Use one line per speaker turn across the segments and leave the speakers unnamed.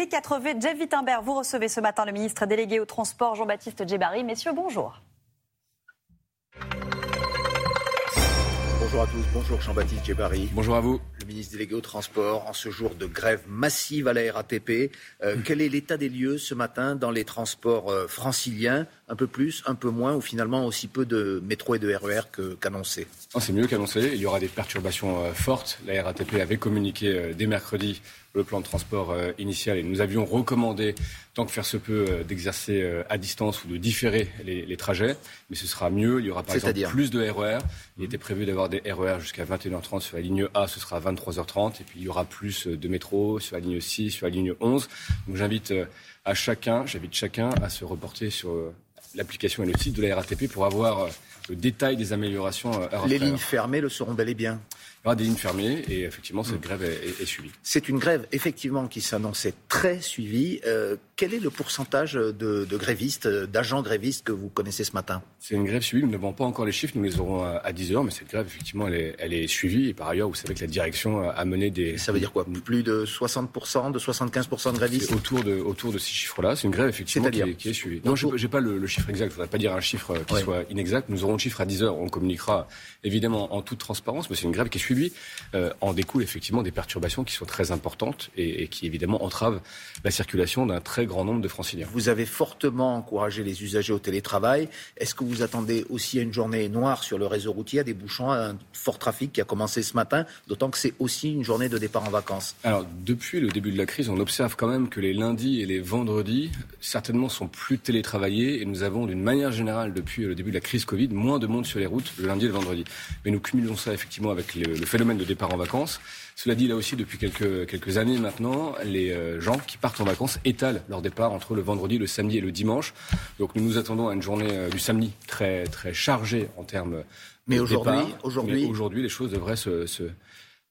les 4V. Jeff Wittenberg, vous recevez ce matin le ministre délégué au transport Jean-Baptiste Djebari. Messieurs, bonjour.
Bonjour à tous, bonjour Jean-Baptiste Djebari.
Bonjour à vous.
Le ministre délégué au transport, en ce jour de grève massive à la RATP, euh, quel est l'état des lieux ce matin dans les transports euh, franciliens Un peu plus, un peu moins, ou finalement aussi peu de métro et de RER e qu'annoncé
C'est mieux qu'annoncé. Il y aura des perturbations euh, fortes. La RATP avait communiqué dès mercredi le plan de transport euh, initial et nous avions recommandé, tant que faire se peut, euh, d'exercer euh, à distance ou de différer les, trajets. Mais ce sera mieux. Il y aura par exemple plus de RER. E il était prévu d'avoir des RER e jusqu'à 21h30 sur la ligne A, ce sera 23h30. Et puis il y aura plus de métro sur la ligne 6, sur la ligne 11. Donc j'invite à chacun, j'invite chacun à se reporter sur l'application et le site de la RATP pour avoir le détail des améliorations.
les lignes fermées le seront bel et bien.
Il y aura des lignes fermées et effectivement cette mm. grève est, suivie.
C'est une grève effectivement qui s'annonçait très suivie. Euh, quel est le pourcentage de, grévistes, d'agents grévistes que vous connaissez ce matin?
C'est une grève suivie. Nous n'avons pas encore les chiffres. Nous les aurons à 10 heures. Mais cette grève, effectivement, elle est, elle est, suivie. Et par ailleurs, vous savez que la direction a mené des.
Ça veut dire quoi? Plus de 60%, de 75% de grévistes?
autour de, autour de ces chiffres-là. C'est une grève, effectivement, qui est, qui est, suivie. Non, je n'ai pas le, chiffre exact. Je ne voudrais pas dire un chiffre qui soit inexact. Nous aurons le chiffre à 10 heures. On communiquera évidemment en toute transparence. Mais c'est une grève qui est suivie. Euh, en découle effectivement des perturbations qui sont très importantes et, qui évidemment entravent la circulation d'un très grand nombre de franciliens.
Vous avez fortement encouragé les usagers au télétravail. Est-ce que vous attendez aussi à une journée noire sur le réseau routier, à des bouchons, à un fort trafic qui a commencé ce matin, d'autant que c'est aussi une journée de départ en vacances?
Alors depuis le début de la crise, on observe quand même que les lundis et les vendredis certainement sont plus télétravaillés et nous avons d'une manière générale depuis le début de la crise Covid moins de monde sur les routes le lundi et le vendredi. Mais nous cumulons ça effectivement avec le, le phénomène de départ en vacances. Cela dit, là aussi, depuis quelques, quelques années maintenant, les euh, gens qui partent en vacances étalent leur départ entre le vendredi, le samedi et le dimanche. Donc nous nous attendons à une journée euh, du samedi très, très chargée en termes
mais aujourd'hui,
aujourd'hui, aujourd'hui, les choses devraient se, se,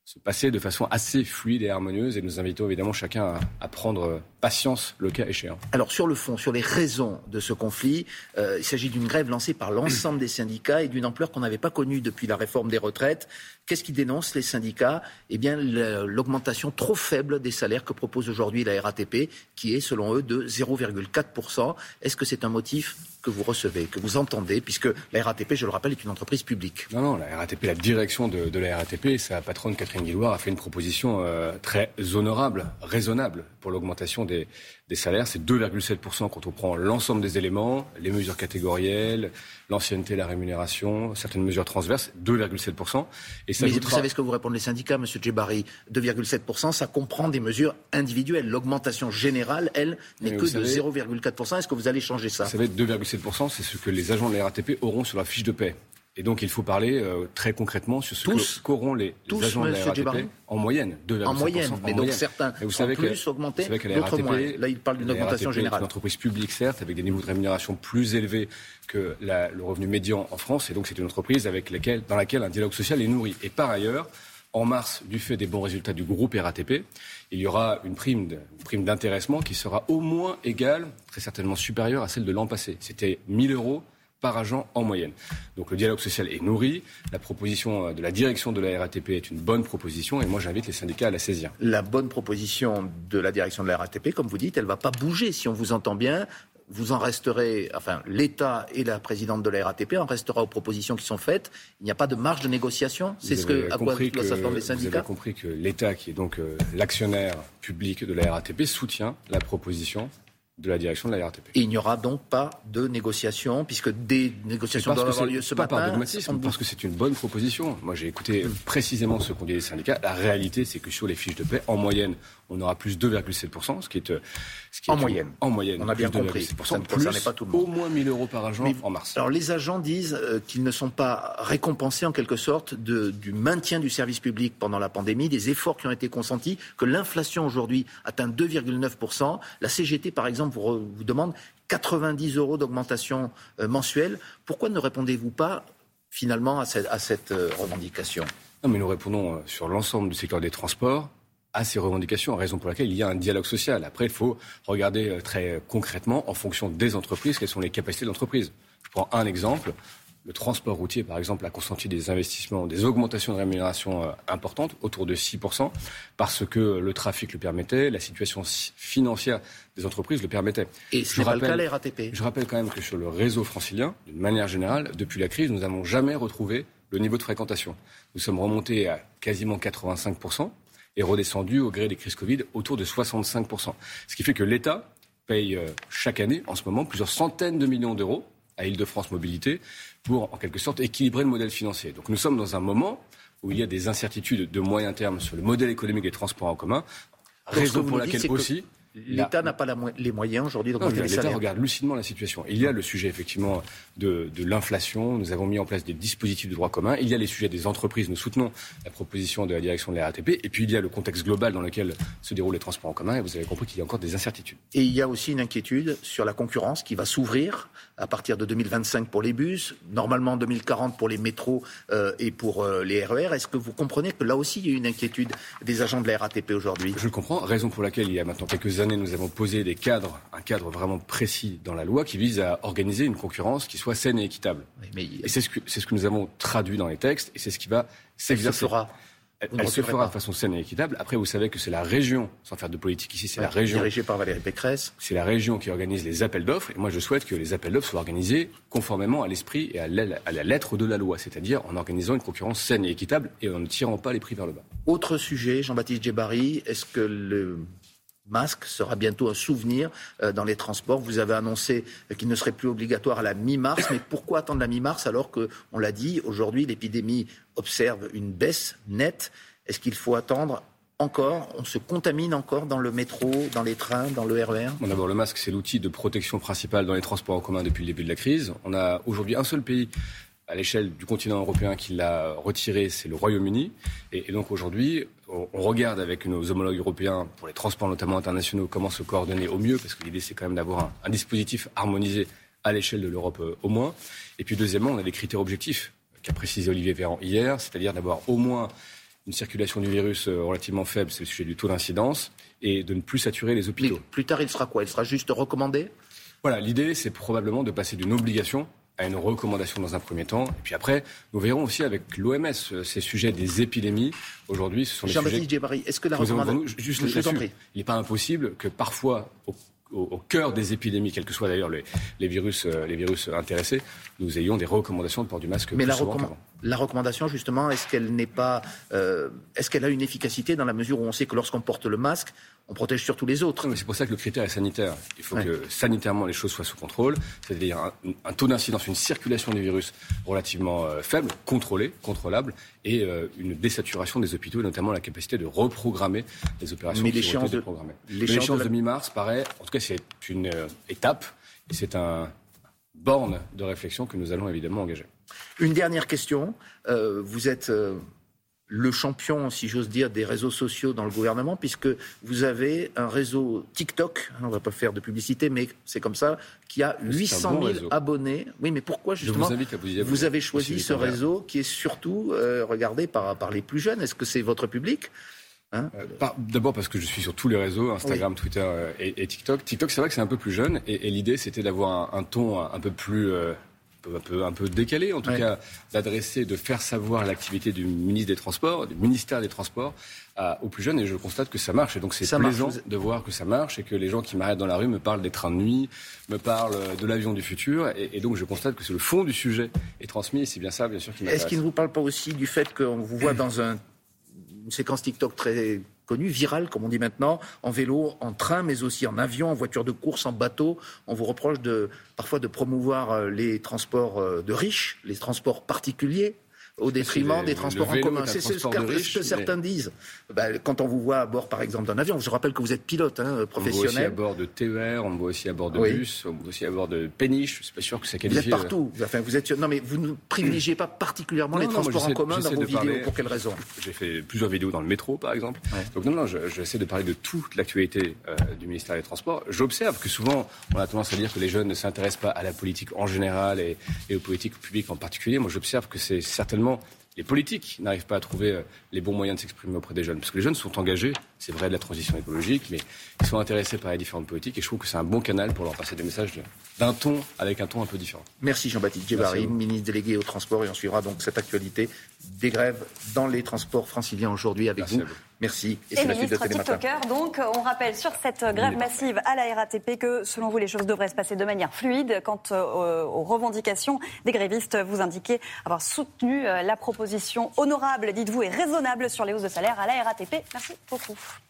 se passer de façon assez fluide et harmonieuse et nous invitons évidemment chacun à, prendre patience le cas échéant.
Alors sur le fond, sur les raisons de ce conflit, euh, il s'agit d'une grève lancée par l'ensemble des syndicats et d'une ampleur qu'on n'avait pas connue depuis la réforme des retraites. Qu'est-ce qui dénonce les syndicats? Eh bien l'augmentation trop faible des salaires que propose aujourd'hui la RATP, qui est selon eux de 0,4%. Est-ce que c'est un motif que vous recevez, que vous entendez, puisque la RATP, je le rappelle, est une entreprise publique.
Non, non, la RATP, la direction de, la RATP, sa patronne Catherine Guilloire a fait une proposition euh, très honorable, raisonnable pour l'augmentation des, des salaires. C'est 2,7% quand on prend l'ensemble des éléments, les mesures catégorielles, l'ancienneté, la rémunération, certaines mesures transverses, 2,7%.
Et ça Mais vous savez ce que vous répondent les syndicats, Monsieur Djebari? 2,7%, ça comprend des mesures individuelles. L'augmentation générale, elle, n'est que de 0,4%. Est-ce que vous allez changer ça?
Vous savez, 2,7%, c'est ce que les agents de la RATP auront sur la fiche de paie. Et donc, il faut parler euh, très concrètement sur ce qu'auront les, agents de la RATP en moyenne.
De en moyenne, mais donc certains vous savez plus augmentés, d'autres moins. Là, il parle d'une augmentation générale.
C'est une entreprise publique, certes, avec des niveaux de rémunération plus élevés que le revenu médian en France. Et donc, c'est une entreprise avec laquelle, dans laquelle un dialogue social est nourri. Et par ailleurs, en mars, du fait des bons résultats du groupe RATP, il y aura une prime, prime d'intéressement qui sera au moins égale, très certainement supérieure à celle de l'an passé. C'était 1000 euros par agent en moyenne. Donc le dialogue social est nourri. La proposition euh, de la direction de la RATP est une bonne proposition et moi j'invite les syndicats à la saisir.
La bonne proposition de la direction de la RATP, comme vous dites, elle ne va pas bouger si on vous entend bien. Vous en resterez, enfin, l'État et la présidente de la RATP en restera aux propositions qui sont faites. Il n'y a pas de marge de négociation. C'est ce que, à quoi doivent s'attendre les syndicats. Vous
avez compris que l'État, qui est donc euh, l'actionnaire public de la RATP, soutient la proposition de la direction de la RATP.
Et il n'y aura donc pas de négociation, puisque des négociations doivent avoir lieu ce
pas
matin.
Par dogmatisme, parce que c'est une bonne proposition. Moi, j'ai écouté précisément ce qu'ont dit les syndicats. La réalité, c'est que sur les fiches de paix, en moyenne, on aura plus 2,7%, ce qui est, euh,
ce qui est en moyenne.
En moyenne.
On a bien compris.
Ça ne concerne pas tout le monde. Au moins 1000 euros par agent en mars.
Alors les agents disent euh, qu'ils ne sont pas récompensés en quelque sorte de, du maintien du service public pendant la pandémie, des efforts qui ont été consentis, que l'inflation aujourd'hui atteint 2,9%. La CGT, par exemple, vous, vous demande 90 euros d'augmentation euh, mensuelle. Pourquoi ne répondez-vous pas finalement à cette, cette revendication?
Non, mais nous répondons sur l'ensemble du secteur des transports à ces revendications, raison pour laquelle il y a un dialogue social. Après, il faut regarder euh, très concrètement, en fonction des entreprises, quelles sont les capacités de l'entreprise. Je prends un exemple. Le transport routier, par exemple, a consenti des investissements, des augmentations de rémunération euh, importantes, autour de 6%, parce que le trafic le permettait, la situation financière des entreprises le permettait.
Et je rappelle, le RATP.
Je rappelle quand même que sur le réseau francilien, d'une manière générale, depuis la crise, nous n'avons jamais retrouvé le niveau de fréquentation. Nous sommes remontés à quasiment 85% et redescendus au gré des crises Covid autour de 65%. Ce qui fait que l'État paye euh, chaque année, en ce moment, plusieurs centaines de millions d'euros à Île-de-France Mobilité pour, en quelque sorte, équilibrer le modèle financier. Donc nous sommes dans un moment où il y a des incertitudes de moyen terme sur le modèle économique des transports en commun, raison pour laquelle aussi
L'État n'a pas les moyens aujourd'hui
d'augmenter les L'État regarde lucidement la situation. Il y a le sujet effectivement de, de l'inflation. Nous avons mis en place des dispositifs de droit commun. Il y a les sujets des entreprises. Nous soutenons la proposition de la direction de la RATP. Et puis il y a le contexte global dans lequel se déroulent les transports en commun. Et vous avez compris qu'il y a encore des incertitudes.
Et il y a aussi une inquiétude sur la concurrence qui va s'ouvrir à partir de 2025 pour les bus, normalement 2040 pour les métros euh, et pour euh, les RER. E Est-ce que vous comprenez que là aussi il y a une inquiétude des agents de la RATP aujourd'hui?
Je comprends. Raison pour laquelle il y a maintenant quelques années nous avons posé des cadres, un cadre vraiment précis dans la loi qui vise à organiser une concurrence qui soit saine et équitable. Et c'est ce, que, c'est ce que nous avons traduit dans les textes et c'est ce qui va s'exercer. Elle, se fera de façon saine et équitable. Après, vous savez que c'est la région, sans faire de politique ici, c'est la région.
Dirigée par Valérie Pécresse.
C'est la région qui organise les appels d'offres. Et moi, je souhaite que les appels d'offres soient organisés conformément à l'esprit et à la lettre de la loi, c'est-à-dire en organisant une concurrence saine et équitable et en ne tirant pas les prix vers le bas.
Autre sujet, Jean-Baptiste Djebari, est-ce que le masque sera bientôt un souvenir euh, dans les transports. Vous avez annoncé qu'il ne serait plus obligatoire à la mi-mars, mais pourquoi attendre la mi-mars alors que, on l'a dit, aujourd'hui l'épidémie observe une baisse nette? Est-ce qu'il faut attendre encore, on se contamine encore dans le métro, dans les trains, dans le RER
bon, D'abord, le masque, c'est l'outil de protection principal dans les transports en commun depuis le début de la crise. On a aujourd'hui un seul pays à l'échelle du continent européen qui l'a retiré, c'est le Royaume-Uni. Et, donc aujourd'hui, on, regarde avec nos homologues européens, pour les transports notamment internationaux, comment se coordonner au mieux, parce que l'idée c'est quand même d'avoir un, dispositif harmonisé à l'échelle de l'Europe euh, au moins. Et puis deuxièmement, on a des critères objectifs qu'a précisé Olivier Véran hier, c'est-à-dire d'avoir au moins une circulation du virus euh, relativement faible, c'est le sujet du taux d'incidence, et de ne plus saturer les hôpitaux.
Mais plus tard, il sera quoi? Il sera juste recommandé?
Voilà, l'idée c'est probablement de passer d'une obligation à une recommandation dans un premier temps. Et puis après, nous verrons aussi avec l'OMS euh, ces sujets des épidémies. Aujourd'hui, ce sont des
sujets... est-ce que la recommandation...
Juste il n'est pas impossible que parfois, au, cœur des épidémies, quels que soient d'ailleurs les, virus, euh, les virus intéressés, nous ayons des recommandations de port du masque.
Mais
la,
la, recommandation, justement, est-ce qu'elle n'est pas, euh, est-ce qu'elle a une efficacité dans la mesure où on sait que lorsqu'on porte le masque, on protège surtout les autres.
c'est pour ça que le critère est sanitaire. Il faut que sanitairement les choses soient sous contrôle, c'est-à-dire un, taux d'incidence, une circulation du virus relativement euh, faible, contrôlée, contrôlable, et euh, une désaturation des hôpitaux, et notamment la capacité de reprogrammer les opérations
Mais
l'échéance
de,
l'échéance de, mi-mars paraît, en tout cas c'est une euh, étape, et c'est un borne de réflexion que nous allons évidemment engager.
Une dernière question. vous êtes le champion, si j'ose dire, des réseaux sociaux dans le gouvernement, puisque vous avez un réseau TikTok, on ne va pas faire de publicité, mais c'est comme ça, qui a 800 000 abonnés. Oui, mais pourquoi justement vous, avez choisi ce réseau qui est surtout euh, regardé par, par les plus jeunes? Est-ce que c'est votre public?
Hein? Euh, D'abord parce que je suis sur tous les réseaux, Instagram, Twitter euh, et, TikTok. TikTok, c'est vrai que c'est un peu plus jeune, et, l'idée c'était d'avoir un, ton un peu plus un peu, un peu décalé, en tout cas, d'adresser, de faire savoir l'activité du ministre des Transports, du ministère des Transports, aux plus jeunes. Et je constate que ça marche. Et donc, c'est plaisant de voir que ça marche et que les gens qui m'arrêtent dans la rue me parlent des trains de nuit, me parlent de l'avion du futur. Et, donc, je constate que c'est le fond du sujet est transmis. Et c'est bien ça, bien sûr, qui
m'intéresse. Est-ce qu'il ne vous parle pas aussi du fait qu'on vous voit dans un, une séquence TikTok très connu, viral, comme on dit maintenant, en vélo, en train, mais aussi en avion, en voiture de course, en bateau. On vous reproche parfois de promouvoir euh, les transports euh, de riches, les transports particuliers au détriment des transports en commun. C'est ce que, certains disent. Bah, quand on vous voit à bord, par exemple, d'un avion, je rappelle que vous êtes pilote hein, professionnel. On
voit aussi à bord de TER, on voit aussi à bord de bus, on voit aussi à bord de péniche. Je suis pas sûr que ça qualifie.
Vous êtes partout. Euh, enfin, vous êtes. Non, mais vous ne privilégiez pas particulièrement les transports en commun dans vos vidéos. Pour quelles raisons
J'ai fait plusieurs vidéos dans le métro, par exemple. Donc non, non, j'essaie de parler de toute l'actualité euh, du ministère des Transports. J'observe que souvent, on a tendance à dire que les jeunes ne s'intéressent pas à la politique en général et, et aux politiques publiques en particulier. Moi, j'observe que c'est certainement les politiques n'arrivent pas à trouver euh, les bons moyens de s'exprimer auprès des jeunes. Parce que les jeunes sont engagés c'est vrai, de la transition écologique, mais ils sont intéressés par les différentes politiques et je trouve que c'est un bon canal pour leur passer des messages d'un ton avec un ton un peu différent.
Merci Jean-Baptiste Djebari, ministre délégué au transport, et on suivra donc cette actualité des grèves dans les transports franciliens aujourd'hui avec vous. Merci.
Et, c'est la suite de TikToker, donc on rappelle sur cette grève massive à la RATP que selon vous les choses devraient se passer de manière fluide. Quant euh, aux revendications des grévistes, vous indiquez avoir soutenu euh, la proposition honorable, dites-vous, et raisonnable sur les hausses de salaire à la RATP. Merci beaucoup.